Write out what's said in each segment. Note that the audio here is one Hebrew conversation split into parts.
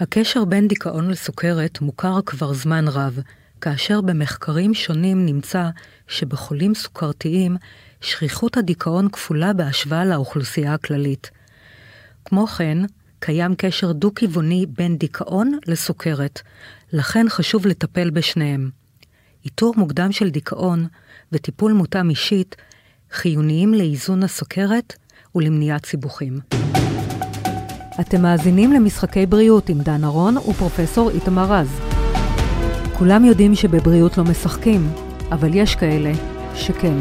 הקשר בין דיכאון לסוכרת מוכר כבר זמן רב, כאשר במחקרים שונים נמצא שבחולים סוכרתיים שכיחות הדיכאון כפולה בהשוואה לאוכלוסייה הכללית. כמו כן, קיים קשר דו-כיווני בין דיכאון לסוכרת, לכן חשוב לטפל בשניהם. איתור מוקדם של דיכאון וטיפול מותאם אישית חיוניים לאיזון הסוכרת ולמניעת סיבוכים. אתם מאזינים למשחקי בריאות עם דן ארון ופרופסור איתמר רז. כולם יודעים שבבריאות לא משחקים, אבל יש כאלה שכן.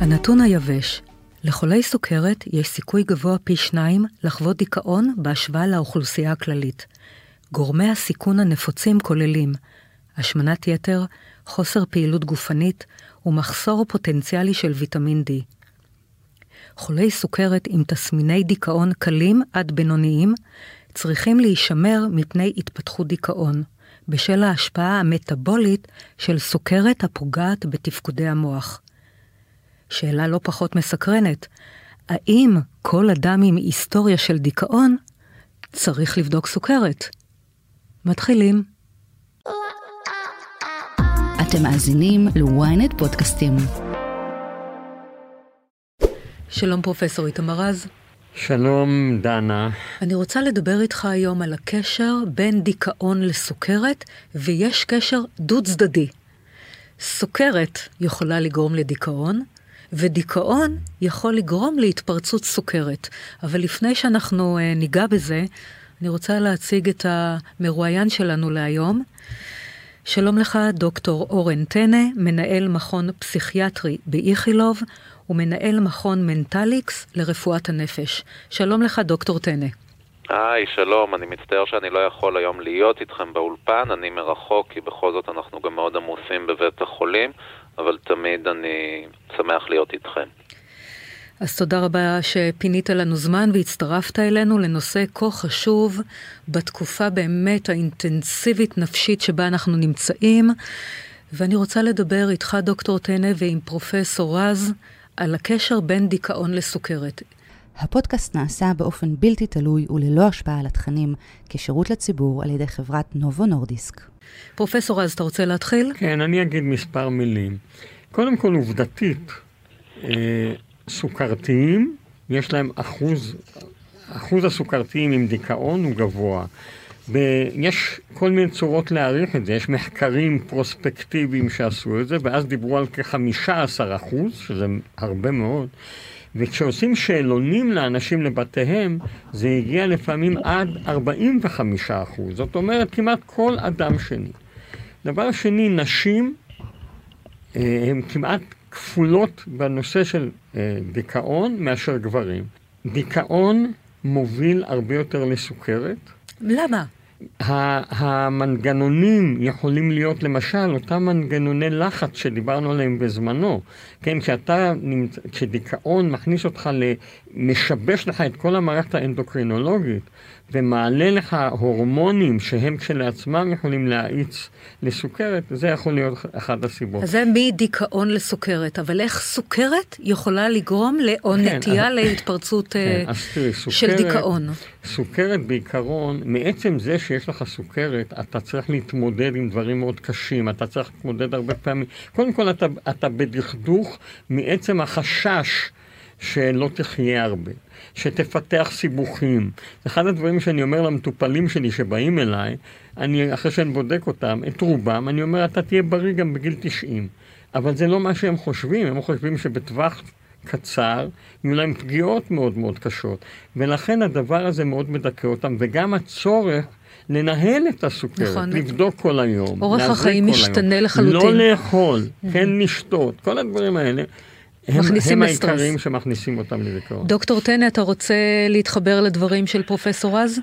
הנתון היבש, לחולי סוכרת יש סיכוי גבוה פי שניים לחוות דיכאון בהשוואה לאוכלוסייה הכללית. גורמי הסיכון הנפוצים כוללים השמנת יתר, חוסר פעילות גופנית ומחסור פוטנציאלי של ויטמין D. חולי סוכרת עם תסמיני דיכאון קלים עד בינוניים צריכים להישמר מפני התפתחות דיכאון, בשל ההשפעה המטבולית של סוכרת הפוגעת בתפקודי המוח. שאלה לא פחות מסקרנת, האם כל אדם עם היסטוריה של דיכאון צריך לבדוק סוכרת? מתחילים. אתם מאזינים ל-ynet פודקאסטים. שלום פרופסור איתמר רז. שלום דנה. אני רוצה לדבר איתך היום על הקשר בין דיכאון לסוכרת, ויש קשר דו צדדי. סוכרת יכולה לגרום לדיכאון, ודיכאון יכול לגרום להתפרצות סוכרת. אבל לפני שאנחנו uh, ניגע בזה, אני רוצה להציג את המרואיין שלנו להיום. שלום לך, דוקטור אורן טנא, מנהל מכון פסיכיאטרי באיכילוב ומנהל מכון מנטליקס לרפואת הנפש. שלום לך, דוקטור טנא. היי, שלום, אני מצטער שאני לא יכול היום להיות איתכם באולפן, אני מרחוק כי בכל זאת אנחנו גם מאוד עמוסים בבית החולים, אבל תמיד אני שמח להיות איתכם. אז תודה רבה שפינית לנו זמן והצטרפת אלינו לנושא כה חשוב בתקופה באמת האינטנסיבית נפשית שבה אנחנו נמצאים. ואני רוצה לדבר איתך, דוקטור טנא, ועם פרופסור רז, על הקשר בין דיכאון לסוכרת. הפודקאסט נעשה באופן בלתי תלוי וללא השפעה על התכנים, כשירות לציבור על ידי חברת נובו נורדיסק. פרופסור רז, אתה רוצה להתחיל? כן, אני אגיד מספר מילים. קודם כל, עובדתית, אה, סוכרתיים, יש להם אחוז, אחוז הסוכרתיים עם דיכאון הוא גבוה. ויש כל מיני צורות להעריך את זה, יש מחקרים פרוספקטיביים שעשו את זה, ואז דיברו על כ-15 אחוז, שזה הרבה מאוד, וכשעושים שאלונים לאנשים לבתיהם, זה הגיע לפעמים עד 45 אחוז, זאת אומרת כמעט כל אדם שני. דבר שני, נשים אה, הן כמעט כפולות בנושא של אה, דיכאון מאשר גברים. דיכאון מוביל הרבה יותר לסוכרת. למה? המנגנונים יכולים להיות למשל אותם מנגנוני לחץ שדיברנו עליהם בזמנו. כן, כשאתה, כשדיכאון מכניס אותך, משבש לך את כל המערכת האנדוקרינולוגית, ומעלה לך הורמונים שהם כשלעצמם יכולים להאיץ לסוכרת, זה יכול להיות אחת הסיבות. אז זה מדיכאון לסוכרת, אבל איך סוכרת יכולה לגרום או כן, נטייה אז, להתפרצות כן, uh, תראי, סוכרת, של דיכאון? סוכרת בעיקרון, מעצם זה שיש לך סוכרת, אתה צריך להתמודד עם דברים מאוד קשים, אתה צריך להתמודד הרבה פעמים. קודם כל, אתה, אתה בדכדוך מעצם החשש שלא תחיה הרבה. שתפתח סיבוכים. אחד הדברים שאני אומר למטופלים שלי שבאים אליי, אני, אחרי שאני בודק אותם, את רובם, אני אומר, אתה תהיה בריא גם בגיל 90. אבל זה לא מה שהם חושבים, הם חושבים שבטווח קצר יהיו להם פגיעות מאוד מאוד קשות. ולכן הדבר הזה מאוד מדכא אותם, וגם הצורך לנהל את הסוכרת, נכון. לבדוק כל היום. אורח החיים משתנה לחלוטין. לא לאכול, כן לשתות, כל הדברים האלה. הם, הם העיקריים שמכניסים אותם לדיכאון. דוקטור טנא, אתה רוצה להתחבר לדברים של פרופסור רז?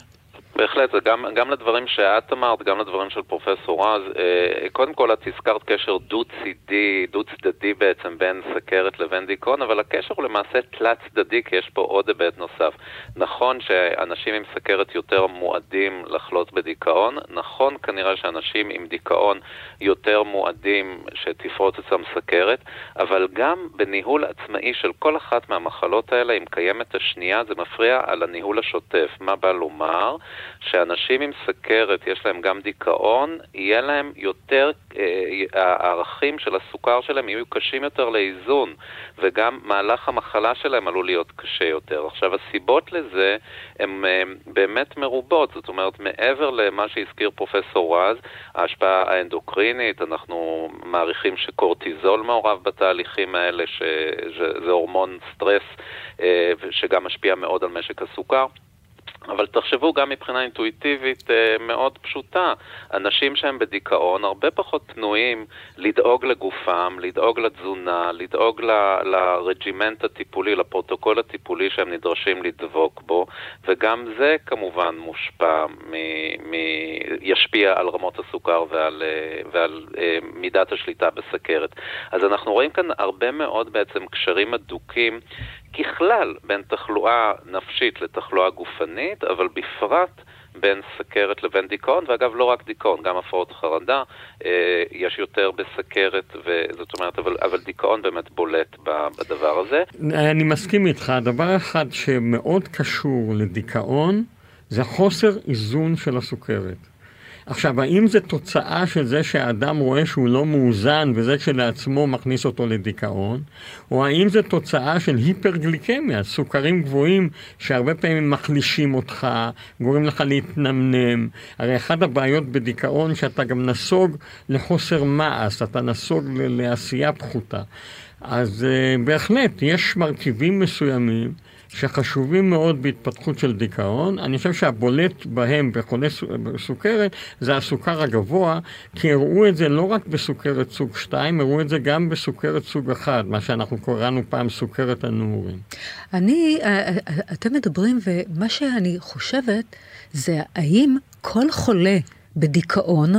בהחלט, גם, גם לדברים שאת אמרת, גם לדברים של פרופסור רז. אה, קודם כל, את הזכרת קשר דו-צידי, דו-צדדי בעצם בין סכרת לבין דיכאון, אבל הקשר הוא למעשה תלת-צדדי, כי יש פה עוד היבט נוסף. נכון שאנשים עם סכרת יותר מועדים לחלות בדיכאון, נכון כנראה שאנשים עם דיכאון יותר מועדים שתפרוץ אצלם סכרת, אבל גם בניהול עצמאי של כל אחת מהמחלות האלה, אם קיימת השנייה, זה מפריע על הניהול השוטף. מה בא לומר? שאנשים עם סכרת, יש להם גם דיכאון, יהיה להם יותר, אה, הערכים של הסוכר שלהם יהיו קשים יותר לאיזון, וגם מהלך המחלה שלהם עלול להיות קשה יותר. עכשיו, הסיבות לזה הן אה, באמת מרובות, זאת אומרת, מעבר למה שהזכיר פרופסור רז, ההשפעה האנדוקרינית, אנחנו מעריכים שקורטיזול מעורב בתהליכים האלה, שזה הורמון סטרס אה, שגם משפיע מאוד על משק הסוכר. אבל תחשבו גם מבחינה אינטואיטיבית אה, מאוד פשוטה, אנשים שהם בדיכאון הרבה פחות פנויים לדאוג לגופם, לדאוג לתזונה, לדאוג ל regimen הטיפולי, לפרוטוקול הטיפולי שהם נדרשים לדבוק בו, וגם זה כמובן מושפע, מ, מ, ישפיע על רמות הסוכר ועל, אה, ועל אה, מידת השליטה בסכרת. אז אנחנו רואים כאן הרבה מאוד בעצם קשרים הדוקים ככלל בין תחלואה נפשית לתחלואה גופנית, אבל בפרט בין סכרת לבין דיכאון, ואגב לא רק דיכאון, גם הפרעות חרדה, אה, יש יותר בסכרת, וזאת אומרת, אבל, אבל דיכאון באמת בולט בדבר הזה. אני מסכים איתך, דבר אחד שמאוד קשור לדיכאון זה חוסר איזון של הסוכרת. עכשיו, האם זה תוצאה של זה שהאדם רואה שהוא לא מאוזן וזה כשלעצמו מכניס אותו לדיכאון, או האם זה תוצאה של היפרגליקמיה, סוכרים גבוהים שהרבה פעמים מחלישים אותך, גורם לך להתנמנם. הרי אחת הבעיות בדיכאון שאתה גם נסוג לחוסר מעש, אתה נסוג לעשייה פחותה. אז uh, בהחלט, יש מרכיבים מסוימים שחשובים מאוד בהתפתחות של דיכאון. אני חושב שהבולט בהם בחולי סוכרת זה הסוכר הגבוה, כי הראו את זה לא רק בסוכרת סוג 2, הראו את זה גם בסוכרת סוג 1, מה שאנחנו קראנו פעם סוכרת הנעורים. אני, אה, אה, אתם מדברים, ומה שאני חושבת זה האם כל חולה בדיכאון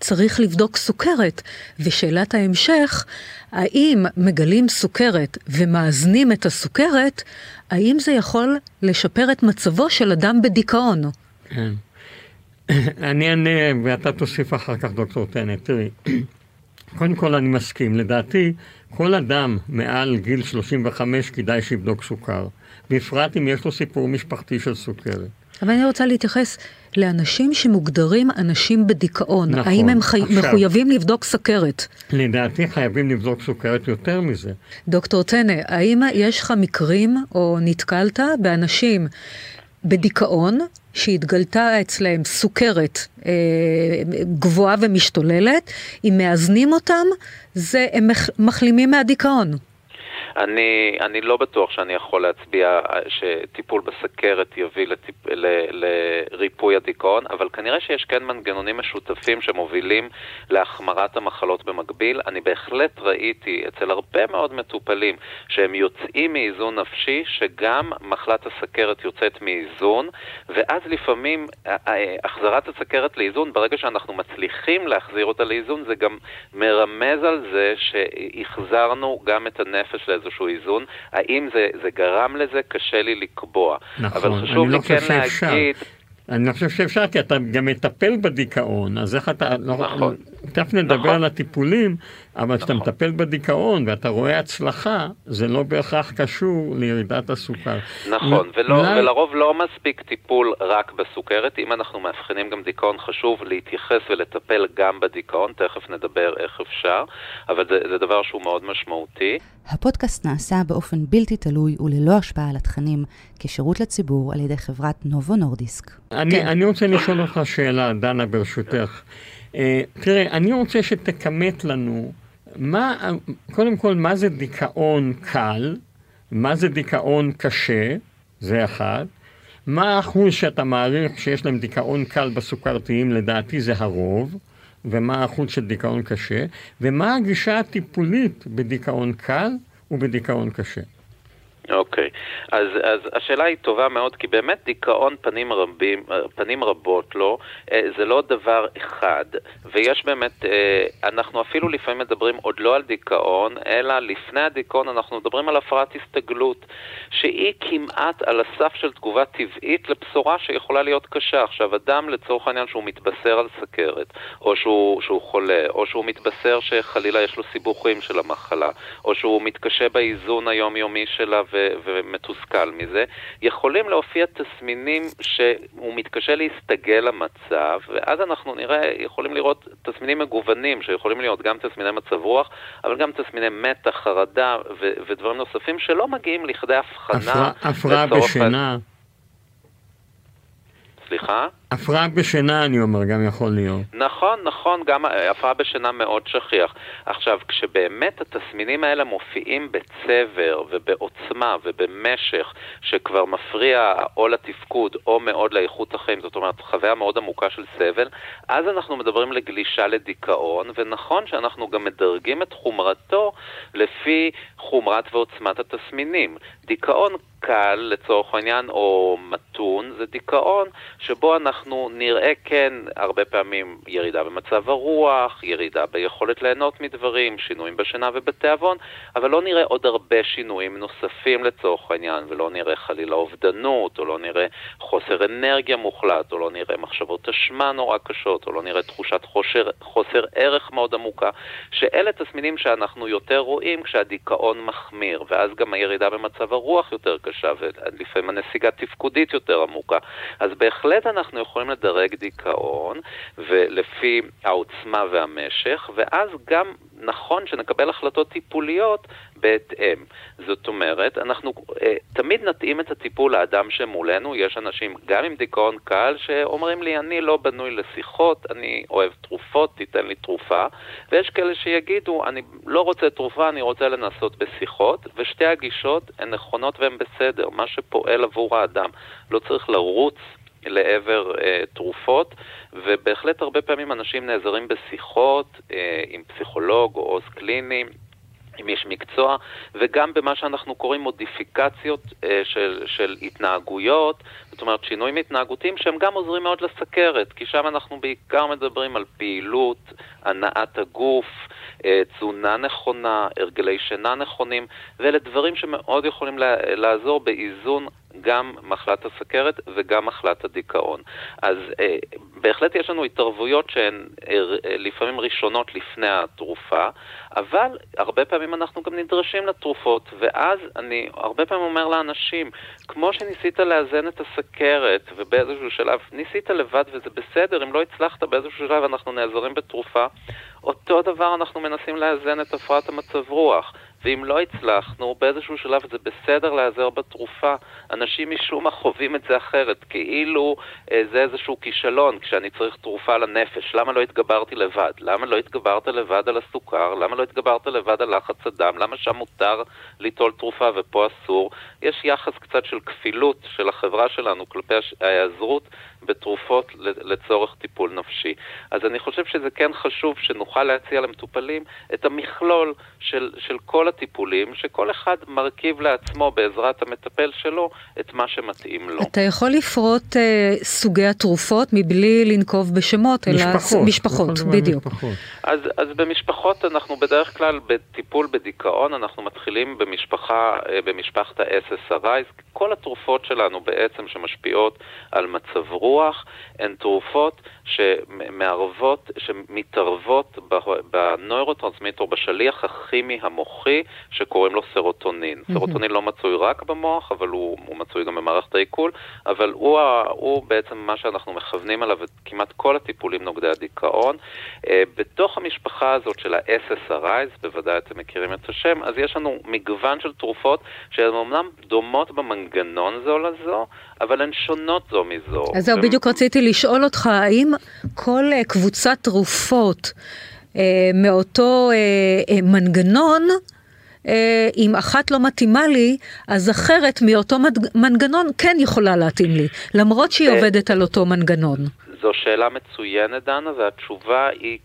צריך לבדוק סוכרת. ושאלת ההמשך, האם מגלים סוכרת ומאזנים את הסוכרת, האם זה יכול לשפר את מצבו של אדם בדיכאון? כן. אני אענה ואתה תוסיף אחר כך, דוקטור טנט. תראי, קודם כל אני מסכים. לדעתי, כל אדם מעל גיל 35 כדאי שיבדוק סוכר. בפרט אם יש לו סיפור משפחתי של סוכרת. אבל אני רוצה להתייחס לאנשים שמוגדרים אנשים בדיכאון. נכון. האם הם חי... עכשיו, מחויבים לבדוק סכרת? לדעתי חייבים לבדוק סוכרת יותר מזה. דוקטור טנא, האם יש לך מקרים, או נתקלת באנשים בדיכאון, שהתגלתה אצלהם סוכרת אה, גבוהה ומשתוללת, אם מאזנים אותם, זה, הם מחלימים מהדיכאון. אני, אני לא בטוח שאני יכול להצביע שטיפול בסכרת יביא לטיפ, ל, לריפוי הדיכאון, אבל כנראה שיש כן מנגנונים משותפים שמובילים להחמרת המחלות במקביל. אני בהחלט ראיתי אצל הרבה מאוד מטופלים שהם יוצאים מאיזון נפשי, שגם מחלת הסכרת יוצאת מאיזון, ואז לפעמים החזרת הסכרת לאיזון, ברגע שאנחנו מצליחים להחזיר אותה לאיזון, זה גם מרמז על זה שהחזרנו גם את הנפש לאיזו איזשהו איזון. האם זה, זה גרם לזה? קשה לי לקבוע. נכון, אבל חשוב לי לא כן להגיד... אני לא חושב שאפשר, כי אתה גם מטפל בדיכאון, אז איך אתה... לא- נכון. תכף נדבר נכון. על הטיפולים, אבל כשאתה נכון. מטפל בדיכאון ואתה רואה הצלחה, זה לא בהכרח קשור לירידת הסוכר. נכון, ולא, ולרוב לא מספיק טיפול רק בסוכרת. אם אנחנו מאבחנים גם דיכאון, חשוב להתייחס ולטפל גם בדיכאון, תכף נדבר איך אפשר, אבל זה, זה דבר שהוא מאוד משמעותי. הפודקאסט נעשה באופן בלתי תלוי וללא השפעה על התכנים, כשירות לציבור על ידי חברת נובו נורדיסק. אני, כן. אני רוצה לשאול אותך שאלה, דנה, ברשותך. אה, תראה, אני רוצה שתכמת לנו, מה, קודם כל, מה זה דיכאון קל, מה זה דיכאון קשה, זה אחד. מה האחוז שאתה מעריך שיש להם דיכאון קל בסוכרתיים, לדעתי זה הרוב, ומה האחוז של דיכאון קשה, ומה הגישה הטיפולית בדיכאון קל ובדיכאון קשה. אוקיי, okay. אז, אז השאלה היא טובה מאוד, כי באמת דיכאון פנים, רבים, פנים רבות לו, אה, זה לא דבר אחד, ויש באמת, אה, אנחנו אפילו לפעמים מדברים עוד לא על דיכאון, אלא לפני הדיכאון אנחנו מדברים על הפרעת הסתגלות, שהיא כמעט על הסף של תגובה טבעית לבשורה שיכולה להיות קשה. עכשיו, אדם לצורך העניין שהוא מתבשר על סכרת, או שהוא, שהוא חולה, או שהוא מתבשר שחלילה יש לו סיבוכים של המחלה, או שהוא מתקשה באיזון היומיומי שלה, ו- ומתוסכל מזה, יכולים להופיע תסמינים שהוא מתקשה להסתגל למצב, ואז אנחנו נראה, יכולים לראות תסמינים מגוונים, שיכולים להיות גם תסמיני מצב רוח, אבל גם תסמיני מתח, חרדה ו- ודברים נוספים שלא מגיעים לכדי הבחנה. הפרעה בשינה. סליחה? הפרעה בשינה, אני אומר, גם יכול להיות. נכון, נכון, גם הפרעה בשינה מאוד שכיח. עכשיו, כשבאמת התסמינים האלה מופיעים בצבר ובעוצמה ובמשך, שכבר מפריע או לתפקוד או מאוד לאיכות החיים, זאת אומרת, חוויה מאוד עמוקה של סבל, אז אנחנו מדברים לגלישה לדיכאון, ונכון שאנחנו גם מדרגים את חומרתו לפי חומרת ועוצמת התסמינים. דיכאון קל, לצורך העניין, או מתון, זה דיכאון שבו אנחנו נראה כן הרבה פעמים ירידה במצב הרוח, ירידה ביכולת ליהנות מדברים, שינויים בשינה ובתיאבון, אבל לא נראה עוד הרבה שינויים נוספים לצורך העניין, ולא נראה חלילה אובדנות, או לא נראה חוסר אנרגיה מוחלט, או לא נראה מחשבות אשמה נורא קשות, או לא נראה תחושת חושר, חוסר ערך מאוד עמוקה, שאלה תסמינים שאנחנו יותר רואים כשהדיכאון מחמיר, ואז גם הירידה במצב הרוח יותר קשה, ולפעמים הנסיגה תפקודית יותר עמוקה. אז בהחלט אנחנו יכולים לדרג דיכאון, ולפי העוצמה והמשך, ואז גם נכון שנקבל החלטות טיפוליות בהתאם. זאת אומרת, אנחנו אה, תמיד נתאים את הטיפול לאדם שמולנו. יש אנשים, גם עם דיכאון קל, שאומרים לי, אני לא בנוי לשיחות, אני אוהב תרופות, תיתן לי תרופה. ויש כאלה שיגידו, אני לא רוצה תרופה, אני רוצה לנסות בשיחות, ושתי הגישות הן נכונות והן בסדר. מה שפועל עבור האדם. לא צריך לרוץ לעבר אה, תרופות, ובהחלט הרבה פעמים אנשים נעזרים בשיחות אה, עם פסיכולוג או עוז קליני. אם יש מקצוע, וגם במה שאנחנו קוראים מודיפיקציות אה, של, של התנהגויות, זאת אומרת שינויים התנהגותיים שהם גם עוזרים מאוד לסכרת, כי שם אנחנו בעיקר מדברים על פעילות, הנעת הגוף, אה, תזונה נכונה, הרגלי שינה נכונים, ואלה דברים שמאוד יכולים לעזור באיזון גם מחלת הסכרת וגם מחלת הדיכאון. אז אה, בהחלט יש לנו התערבויות שהן אה, לפעמים ראשונות לפני התרופה, אבל הרבה פעמים אנחנו גם נדרשים לתרופות, ואז אני הרבה פעמים אומר לאנשים, כמו שניסית לאזן את הסכרת, ובאיזשהו שלב ניסית לבד וזה בסדר, אם לא הצלחת באיזשהו שלב אנחנו נעזרים בתרופה, אותו דבר אנחנו מנסים לאזן את הפרעת המצב רוח. ואם לא הצלחנו, באיזשהו שלב זה בסדר להיעזר בתרופה. אנשים משום מה חווים את זה אחרת, כאילו אה, זה איזשהו כישלון כשאני צריך תרופה לנפש. למה לא התגברתי לבד? למה לא התגברת לבד על הסוכר? למה לא התגברת לבד על לחץ הדם? למה שם מותר ליטול תרופה ופה אסור? יש יחס קצת של כפילות של החברה שלנו כלפי ההיעזרות בתרופות לצורך טיפול נפשי. אז אני חושב שזה כן חשוב שנוכל להציע למטופלים את המכלול של, של כל הטיפולים, שכל אחד מרכיב לעצמו בעזרת המטפל שלו את מה שמתאים לו. אתה יכול לפרוט אה, סוגי התרופות מבלי לנקוב בשמות, אלא משפחות, משפחות, בדיוק. משפחות. אז, אז במשפחות אנחנו בדרך כלל בטיפול בדיכאון, אנחנו מתחילים במשפחה, אה, במשפחת ה-SSRI, כל התרופות שלנו בעצם שמשפיעות על מצב רוח, הן תרופות שמערבות, שמתערבות בנוירוטרנסמיטר, בשליח הכימי המוחי שקוראים לו סרוטונין. Mm-hmm. סרוטונין לא מצוי רק במוח, אבל הוא, הוא מצוי גם במערכת העיכול, אבל הוא, הוא בעצם מה שאנחנו מכוונים עליו כמעט כל הטיפולים נוגדי הדיכאון. אה, בתוך המשפחה הזאת של ה-SSRIs, בוודאי אתם מכירים את השם, אז יש לנו מגוון של תרופות שהן אמנם דומות במנגנון זו לזו, אבל הן שונות זו מזו. אז זהו, בדיוק רציתי לשאול אותך, האם כל אה, קבוצת תרופות אה, מאותו אה, מנגנון, אם אחת לא מתאימה לי, אז אחרת מאותו מנגנון כן יכולה להתאים לי, למרות שהיא עובדת על אותו מנגנון. זו שאלה מצוינת, דנה, והתשובה היא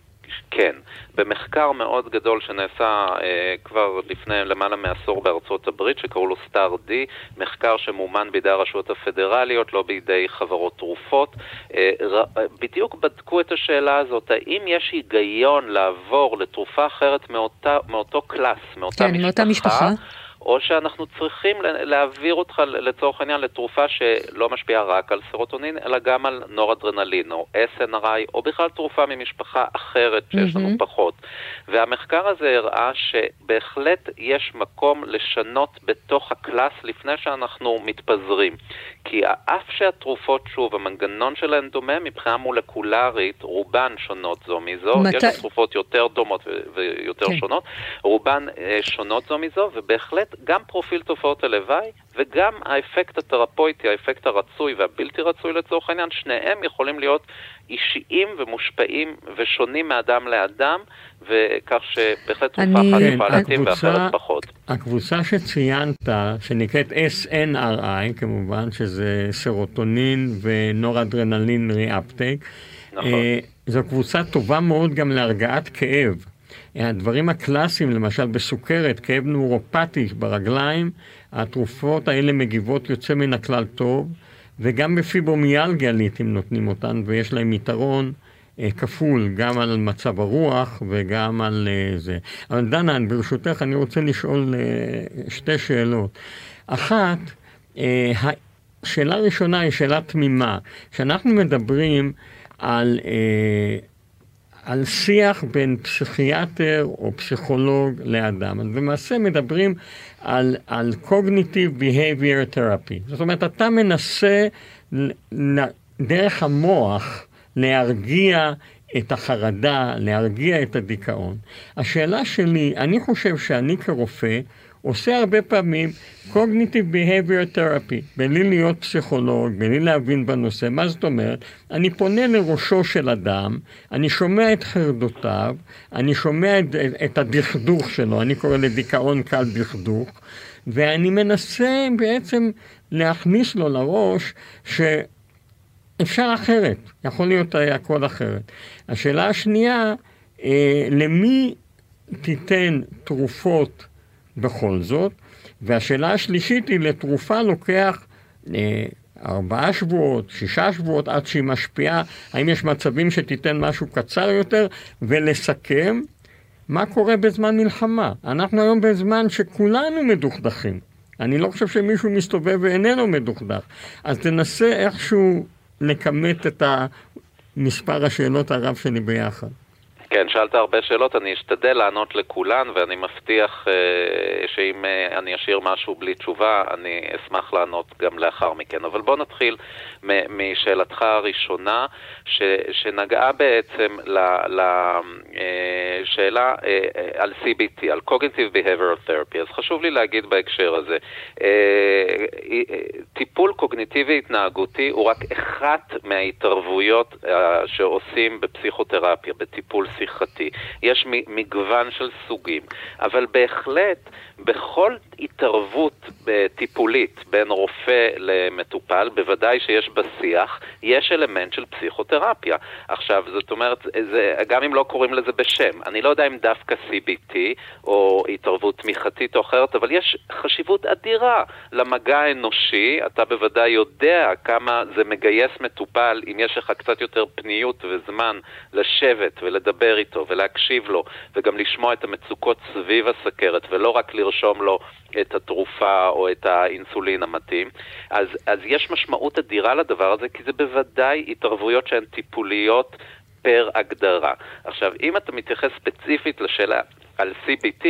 כן. במחקר מאוד גדול שנעשה אה, כבר לפני למעלה מעשור בארצות הברית, שקראו לו סטאר די, מחקר שמומן בידי הרשויות הפדרליות, לא בידי חברות תרופות, אה, ר, בדיוק בדקו את השאלה הזאת, האם יש היגיון לעבור לתרופה אחרת מאותה, מאותו class, מאותה כן, משפחה, מאותה משפחה, או שאנחנו צריכים להעביר אותך לצורך העניין לתרופה שלא משפיעה רק על סרוטונין, אלא גם על נורדרנלין, או SNRI, או בכלל תרופה ממשפחה אחרת שיש לנו mm-hmm. פחות. והמחקר הזה הראה שבהחלט יש מקום לשנות בתוך ה class לפני שאנחנו מתפזרים. כי אף שהתרופות, שוב, המנגנון שלהן דומה מבחינה מולקולרית, רובן שונות זו מזו, מת... יש תרופות יותר דומות ויותר כן. שונות, רובן אה, שונות זו מזו, ובהחלט גם פרופיל תופעות הלוואי וגם האפקט התרפויטי, האפקט הרצוי והבלתי רצוי לצורך העניין, שניהם יכולים להיות אישיים ומושפעים ושונים מאדם לאדם, וכך שבהחלט תרופה אחת כן, יכולה להתאים ואחרת פחות. הקבוצה שציינת, שנקראת SNRI כמובן, שזה סרוטונין ונורדרנלין ריאפטייק, נכון. אה, זו קבוצה טובה מאוד גם להרגעת כאב. הדברים הקלאסיים, למשל בסוכרת, כאב נורופטי ברגליים, התרופות האלה מגיבות יוצא מן הכלל טוב, וגם בפיברומיאלגיה לעיתים נותנים אותן, ויש להם יתרון אה, כפול, גם על מצב הרוח וגם על אה, זה. אבל דנה, ברשותך, אני רוצה לשאול אה, שתי שאלות. אחת, אה, השאלה הראשונה היא שאלה תמימה. כשאנחנו מדברים על... אה, על שיח בין פסיכיאטר או פסיכולוג לאדם. אז למעשה מדברים על, על Cognitive Behavior Therapy. זאת אומרת, אתה מנסה דרך המוח להרגיע את החרדה, להרגיע את הדיכאון. השאלה שלי, אני חושב שאני כרופא עושה הרבה פעמים Cognitive Behavior Therapy, בלי להיות פסיכולוג, בלי להבין בנושא. מה זאת אומרת? אני פונה לראשו של אדם, אני שומע את חרדותיו, אני שומע את, את הדכדוך שלו, אני קורא לדיכאון קל דכדוך, ואני מנסה בעצם להכניס לו לראש שאפשר אחרת, יכול להיות הכל אחרת. השאלה השנייה, אה, למי תיתן תרופות בכל זאת. והשאלה השלישית היא, לתרופה לוקח אה, ארבעה שבועות, שישה שבועות עד שהיא משפיעה, האם יש מצבים שתיתן משהו קצר יותר, ולסכם מה קורה בזמן מלחמה. אנחנו היום בזמן שכולנו מדוכדכים. אני לא חושב שמישהו מסתובב ואיננו מדוכדך. אז תנסה איכשהו לכמת את מספר השאלות הרב שלי ביחד. כן, שאלת הרבה שאלות, אני אשתדל לענות לכולן, ואני מבטיח אה, שאם אה, אני אשאיר משהו בלי תשובה, אני אשמח לענות גם לאחר מכן. אבל בוא נתחיל משאלתך הראשונה, ש, שנגעה בעצם לשאלה אה, אה, על CBT, על Cognitive Behavioral Therapy. אז חשוב לי להגיד בהקשר הזה, אה, אה, טיפול קוגניטיבי התנהגותי הוא רק אחת מההתערבויות אה, שעושים בפסיכותרפיה, בטיפול שיחתי. יש מגוון של סוגים, אבל בהחלט בכל התערבות אה, טיפולית בין רופא למטופל, בוודאי שיש בשיח, יש אלמנט של פסיכותרפיה. עכשיו, זאת אומרת, זה, גם אם לא קוראים לזה בשם, אני לא יודע אם דווקא CBT או התערבות תמיכתית או אחרת, אבל יש חשיבות אדירה למגע האנושי. אתה בוודאי יודע כמה זה מגייס מטופל אם יש לך קצת יותר פניות וזמן לשבת ולדבר איתו ולהקשיב לו, וגם לשמוע את המצוקות סביב הסכרת, ולא רק לרשום לו את התרופה או את האינסולין המתאים. אז, אז יש משמעות אדירה לדבר הזה, כי זה בוודאי התערבויות שהן טיפוליות פר הגדרה. עכשיו, אם אתה מתייחס ספציפית לשאלה על CBT,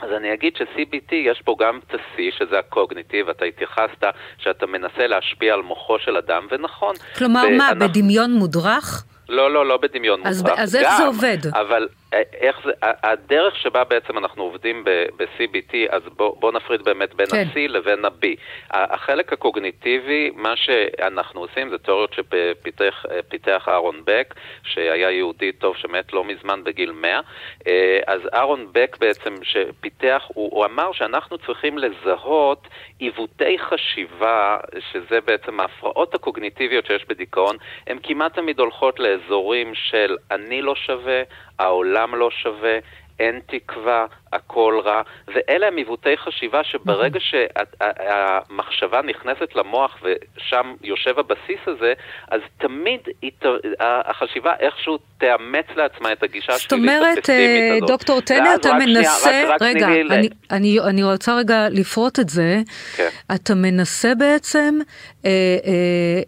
אז אני אגיד ש-CBT יש פה גם את ה-C, שזה הקוגניטיב, אתה התייחסת שאתה מנסה להשפיע על מוחו של אדם, ונכון. כלומר, מה, אנחנו... בדמיון מודרך? לא, לא, לא בדמיון אז מודרך. אז איך זה עובד? אבל איך זה, הדרך שבה בעצם אנחנו עובדים ב-CBT, אז בואו בוא נפריד באמת בין כן. ה-C לבין ה-B. החלק הקוגניטיבי, מה שאנחנו עושים זה תיאוריות שפיתח אהרון בק, שהיה יהודי טוב שמת לא מזמן בגיל 100. אה, אז אהרון בק בעצם שפיתח, הוא, הוא אמר שאנחנו צריכים לזהות עיוותי חשיבה, שזה בעצם ההפרעות הקוגניטיביות שיש בדיכאון, הן כמעט תמיד הולכות לאזורים של אני לא שווה, העולם לא שווה, אין תקווה, הכל רע, ואלה הם עיוותי חשיבה שברגע שהמחשבה נכנסת למוח ושם יושב הבסיס הזה, אז תמיד החשיבה איכשהו תאמץ לעצמה את הגישה השלילית הפסימית הזאת. זאת אומרת, דוקטור טנא, אתה מנסה, רגע, אני, רוצה רגע לפרוט את זה, כן. אתה מנסה בעצם אה, אה,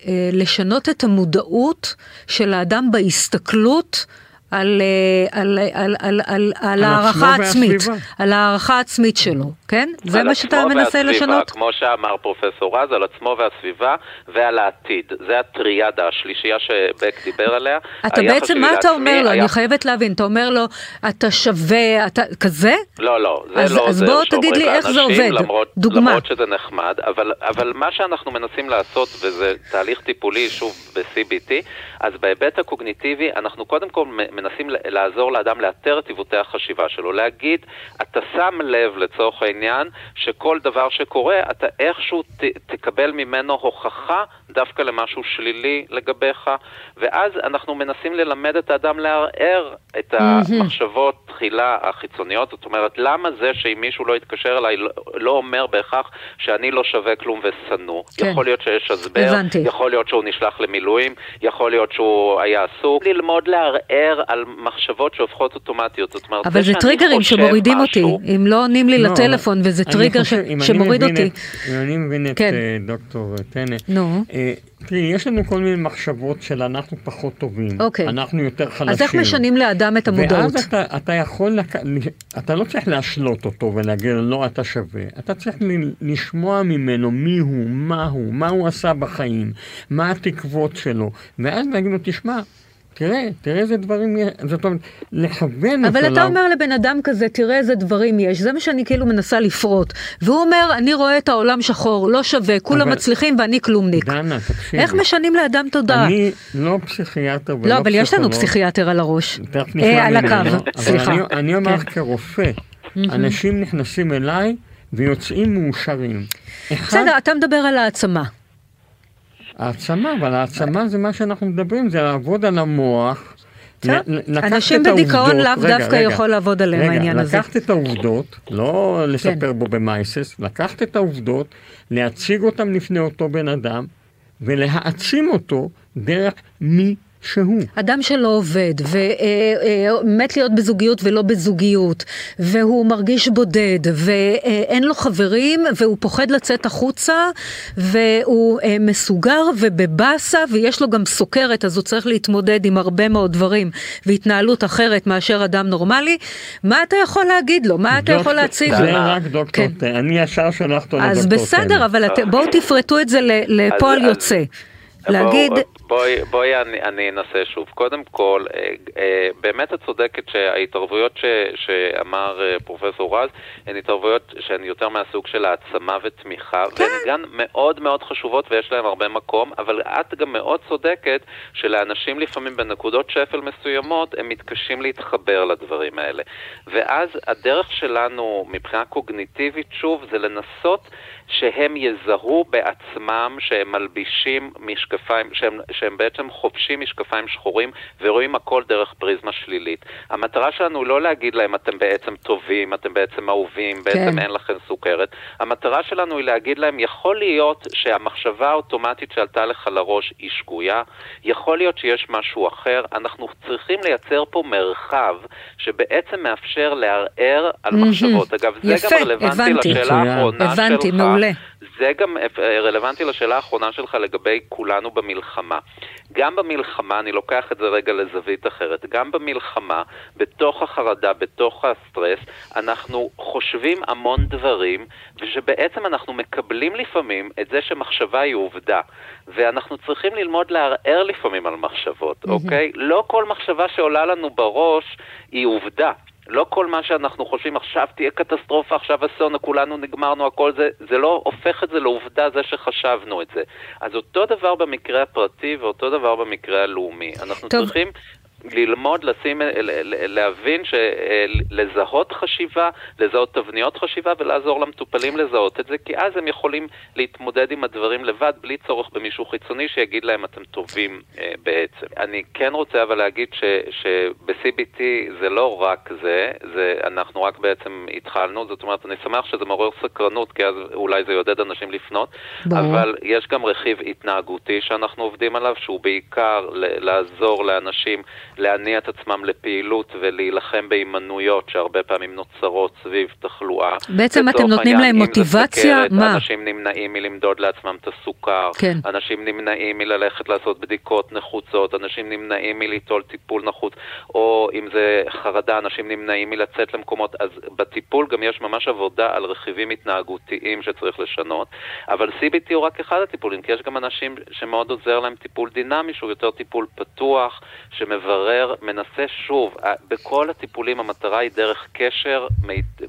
אה, לשנות את המודעות של האדם בהסתכלות על, אה, על, על, על, על, על הערכה עצמית, על הערכה עצמית שלו, כן? זה מה שאתה מנסה לשנות? כמו שאמר פרופסור רז, על עצמו והסביבה ועל העתיד. זה הטריאדה, השלישייה שבק דיבר עליה. אתה בעצם, מה אתה אומר לו? היה... אני חייבת להבין, אתה אומר לו, אתה שווה, אתה כזה? לא, לא, זה אז, לא. אז בוא תגיד לי איך זה עובד, למרות, דוגמה. למרות שזה נחמד, אבל, אבל מה שאנחנו מנסים לעשות, וזה תהליך טיפולי, שוב, ב-CBT, אז בהיבט הקוגניטיבי, אנחנו קודם כל מנסים לעזור לאדם לאתר את עיוותי החשיבה שלו, להגיד, אתה שם לב לצורך העניין שכל דבר שקורה, אתה איכשהו ת, תקבל ממנו הוכחה דווקא למשהו שלילי לגביך, ואז אנחנו מנסים ללמד את האדם לערער את המחשבות תחילה החיצוניות, זאת אומרת, למה זה שאם מישהו לא יתקשר אליי לא, לא אומר בהכרח שאני לא שווה כלום ושנוא? כן. יכול להיות שיש הסבר, הבנתי. יכול להיות שהוא נשלח למילואים, יכול להיות שהוא היה עסוק. ללמוד לערער על מחשבות שהופכות אוטומטיות, זאת אומרת, אבל זה, זה טריגרים שמורידים משהו, אותי, אם לא עונים לי לא, לטלפון וזה טריגר חושב, ש... שמוריד אותי. את, אם אני מבין את כן. אה, דוקטור טנא, נו. אה, תראי, יש לנו כל מיני מחשבות של אנחנו פחות טובים, אוקיי. אנחנו יותר חלשים. אז איך משנים לאדם את המודעות? ואז אתה, אתה יכול, לק... אתה לא צריך להשלות אותו ולהגיד לו, לא, אתה שווה. אתה צריך לשמוע ממנו מי הוא, מה הוא, מה הוא עשה בחיים, מה התקוות שלו, ואז להגיד לו, תשמע, תראה, תראה איזה דברים יש, זאת אומרת, לכוון. אבל אתה לה... אומר לבן אדם כזה, תראה איזה דברים יש, זה מה שאני כאילו מנסה לפרוט. והוא אומר, אני רואה את העולם שחור, לא שווה, כולם אבל... מצליחים ואני כלומניק. דנה, תקשיבי. איך משנים לאדם תודעה? אני לא פסיכיאטר ולא פסיכולוג. לא, אבל יש לנו פסיכיאטר על הראש. אה, על הקו, סליחה. אני, אני אומר כן. כרופא, אנשים נכנסים אליי ויוצאים מאושרים. בסדר, אתה מדבר על העצמה. העצמה, אבל העצמה זה מה שאנחנו מדברים, זה לעבוד על המוח. אנשים בדיכאון לאו דווקא יכול לעבוד עליהם העניין הזה. לקחת את העובדות, לא לספר כן. בו במייסס, לקחת את העובדות, להציג אותם לפני אותו בן אדם, ולהעצים אותו דרך מי שהוא. אדם שלא עובד, ומת להיות בזוגיות ולא בזוגיות, והוא מרגיש בודד, ואין לו חברים, והוא פוחד לצאת החוצה, והוא אה, מסוגר ובבאסה, ויש לו גם סוכרת, אז הוא צריך להתמודד עם הרבה מאוד דברים, והתנהלות אחרת מאשר אדם נורמלי. מה אתה יכול להגיד לו? מה אתה יכול להציג לו? זה רק דוקטור, כן. אני ישר שלח אותו לדוקטור. אז בסדר, אבל בואו תפרטו את זה לפועל יוצא. להגיד... בואי, בואי אני, אני אנסה שוב. קודם כל, אה, אה, באמת את צודקת שההתערבויות ש, שאמר אה, פרופסור רז הן התערבויות שהן יותר מהסוג של העצמה ותמיכה, כן. והן גם מאוד מאוד חשובות ויש להן הרבה מקום, אבל את גם מאוד צודקת שלאנשים לפעמים בנקודות שפל מסוימות הם מתקשים להתחבר לדברים האלה. ואז הדרך שלנו מבחינה קוגניטיבית, שוב, זה לנסות שהם יזהו בעצמם שהם מלבישים משקפיים, שהם, שהם בעצם חובשים משקפיים שחורים ורואים הכל דרך פריזמה שלילית. המטרה שלנו לא להגיד להם אתם בעצם טובים, אתם בעצם אהובים, בעצם כן. אין לכם סוכרת. המטרה שלנו היא להגיד להם, יכול להיות שהמחשבה האוטומטית שעלתה לך לראש היא שגויה, יכול להיות שיש משהו אחר, אנחנו צריכים לייצר פה מרחב שבעצם מאפשר לערער על מחשבות. אגב, זה יפה, גם רלוונטי הבנתי. לשאלה האחרונה הבנתי, שלך. מעולה. זה גם אה, רלוונטי לשאלה האחרונה שלך לגבי כולנו במלחמה. גם במלחמה, אני לוקח את זה רגע לזווית אחרת, גם במלחמה, בתוך החרדה, בתוך הסטרס, אנחנו חושבים המון דברים, ושבעצם אנחנו מקבלים לפעמים את זה שמחשבה היא עובדה. ואנחנו צריכים ללמוד לערער לפעמים על מחשבות, mm-hmm. אוקיי? לא כל מחשבה שעולה לנו בראש היא עובדה. לא כל מה שאנחנו חושבים עכשיו תהיה קטסטרופה, עכשיו אסון, כולנו נגמרנו, הכל זה, זה לא הופך את זה לעובדה זה שחשבנו את זה. אז אותו דבר במקרה הפרטי ואותו דבר במקרה הלאומי. אנחנו טוב. צריכים ללמוד, לשים, להבין, לזהות חשיבה, לזהות תבניות חשיבה ולעזור למטופלים לזהות את זה, כי אז הם יכולים להתמודד עם הדברים לבד, בלי צורך במישהו חיצוני שיגיד להם אתם טובים אה, בעצם. אני כן רוצה אבל להגיד שב-CBT זה לא רק זה, זה, אנחנו רק בעצם התחלנו, זאת אומרת, אני שמח שזה מעורר סקרנות, כי אז אולי זה יעודד אנשים לפנות, ברור. אבל יש גם רכיב התנהגותי שאנחנו עובדים עליו, שהוא בעיקר לעזור לאנשים להניע את עצמם לפעילות ולהילחם בהימנעויות שהרבה פעמים נוצרות סביב תחלואה. בעצם אתם נותנים להם מוטיבציה, סכרת, מה? אנשים נמנעים מלמדוד לעצמם את הסוכר, כן. אנשים נמנעים מללכת לעשות בדיקות נחוצות, אנשים נמנעים מליטול טיפול נחוץ, או אם זה חרדה, אנשים נמנעים מלצאת למקומות, אז בטיפול גם יש ממש עבודה על רכיבים התנהגותיים שצריך לשנות, אבל CBT הוא רק אחד הטיפולים, כי יש גם אנשים שמאוד עוזר להם טיפול דינמי, שהוא יותר טיפול פתוח, שמברר, מנסה שוב, בכל הטיפולים המטרה היא דרך קשר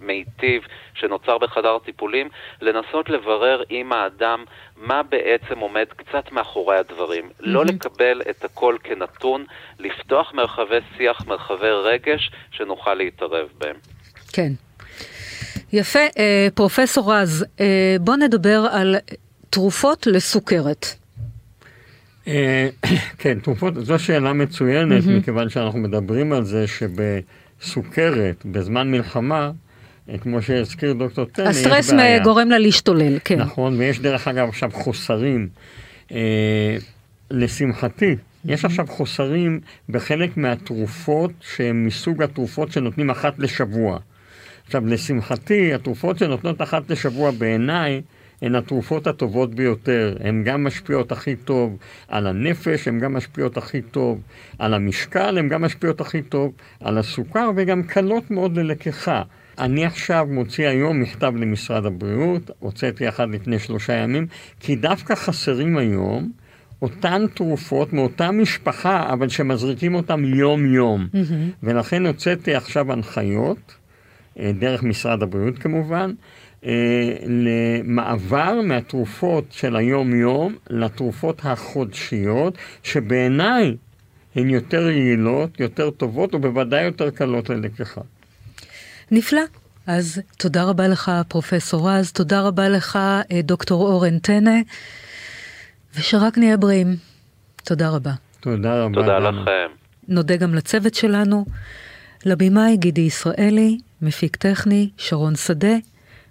מיטיב שנוצר בחדר טיפולים, לנסות לברר עם האדם מה בעצם עומד קצת מאחורי הדברים. Mm-hmm. לא לקבל את הכל כנתון, לפתוח מרחבי שיח, מרחבי רגש, שנוכל להתערב בהם. כן. יפה. אה, פרופסור רז, אה, בוא נדבר על תרופות לסוכרת. אה, כן, תרופות, זו שאלה מצוינת, mm-hmm. מכיוון שאנחנו מדברים על זה שבסוכרת, בזמן מלחמה, כמו שהזכיר דוקטור טני, הסטרס גורם לה להשתולל, כן. נכון, ויש דרך אגב עכשיו חוסרים. אה, לשמחתי, mm-hmm. יש עכשיו חוסרים בחלק מהתרופות שהן מסוג התרופות שנותנים אחת לשבוע. עכשיו, לשמחתי, התרופות שנותנות אחת לשבוע בעיניי הן התרופות הטובות ביותר. הן גם משפיעות הכי טוב על הנפש, הן גם משפיעות הכי טוב על המשקל, הן גם משפיעות הכי טוב על הסוכר, וגם קלות מאוד ללקיחה. אני עכשיו מוציא היום מכתב למשרד הבריאות, הוצאתי אחד לפני שלושה ימים, כי דווקא חסרים היום אותן תרופות מאותה משפחה, אבל שמזריקים אותן יום-יום. Mm-hmm. ולכן הוצאתי עכשיו הנחיות, אה, דרך משרד הבריאות כמובן, למעבר מהתרופות של היום-יום לתרופות החודשיות, שבעיניי הן יותר יעילות, יותר טובות ובוודאי יותר קלות ללקיחה. נפלא. אז תודה רבה לך, פרופסור רז, תודה רבה לך, אה, דוקטור אורן טנא, ושרק נהיה בריאים. תודה רבה. תודה רבה. תודה לכם. נודה גם לצוות שלנו, לבמאי גידי ישראלי, מפיק טכני שרון שדה,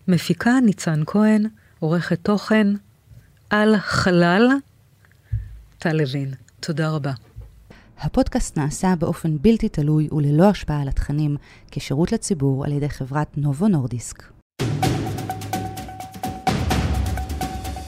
מפיקה ניצן כהן, עורכת תוכן, על חלל, טל לוין. תודה רבה. הפודקאסט נעשה באופן בלתי תלוי וללא השפעה על התכנים, כשירות לציבור על ידי חברת נובו נורדיסק.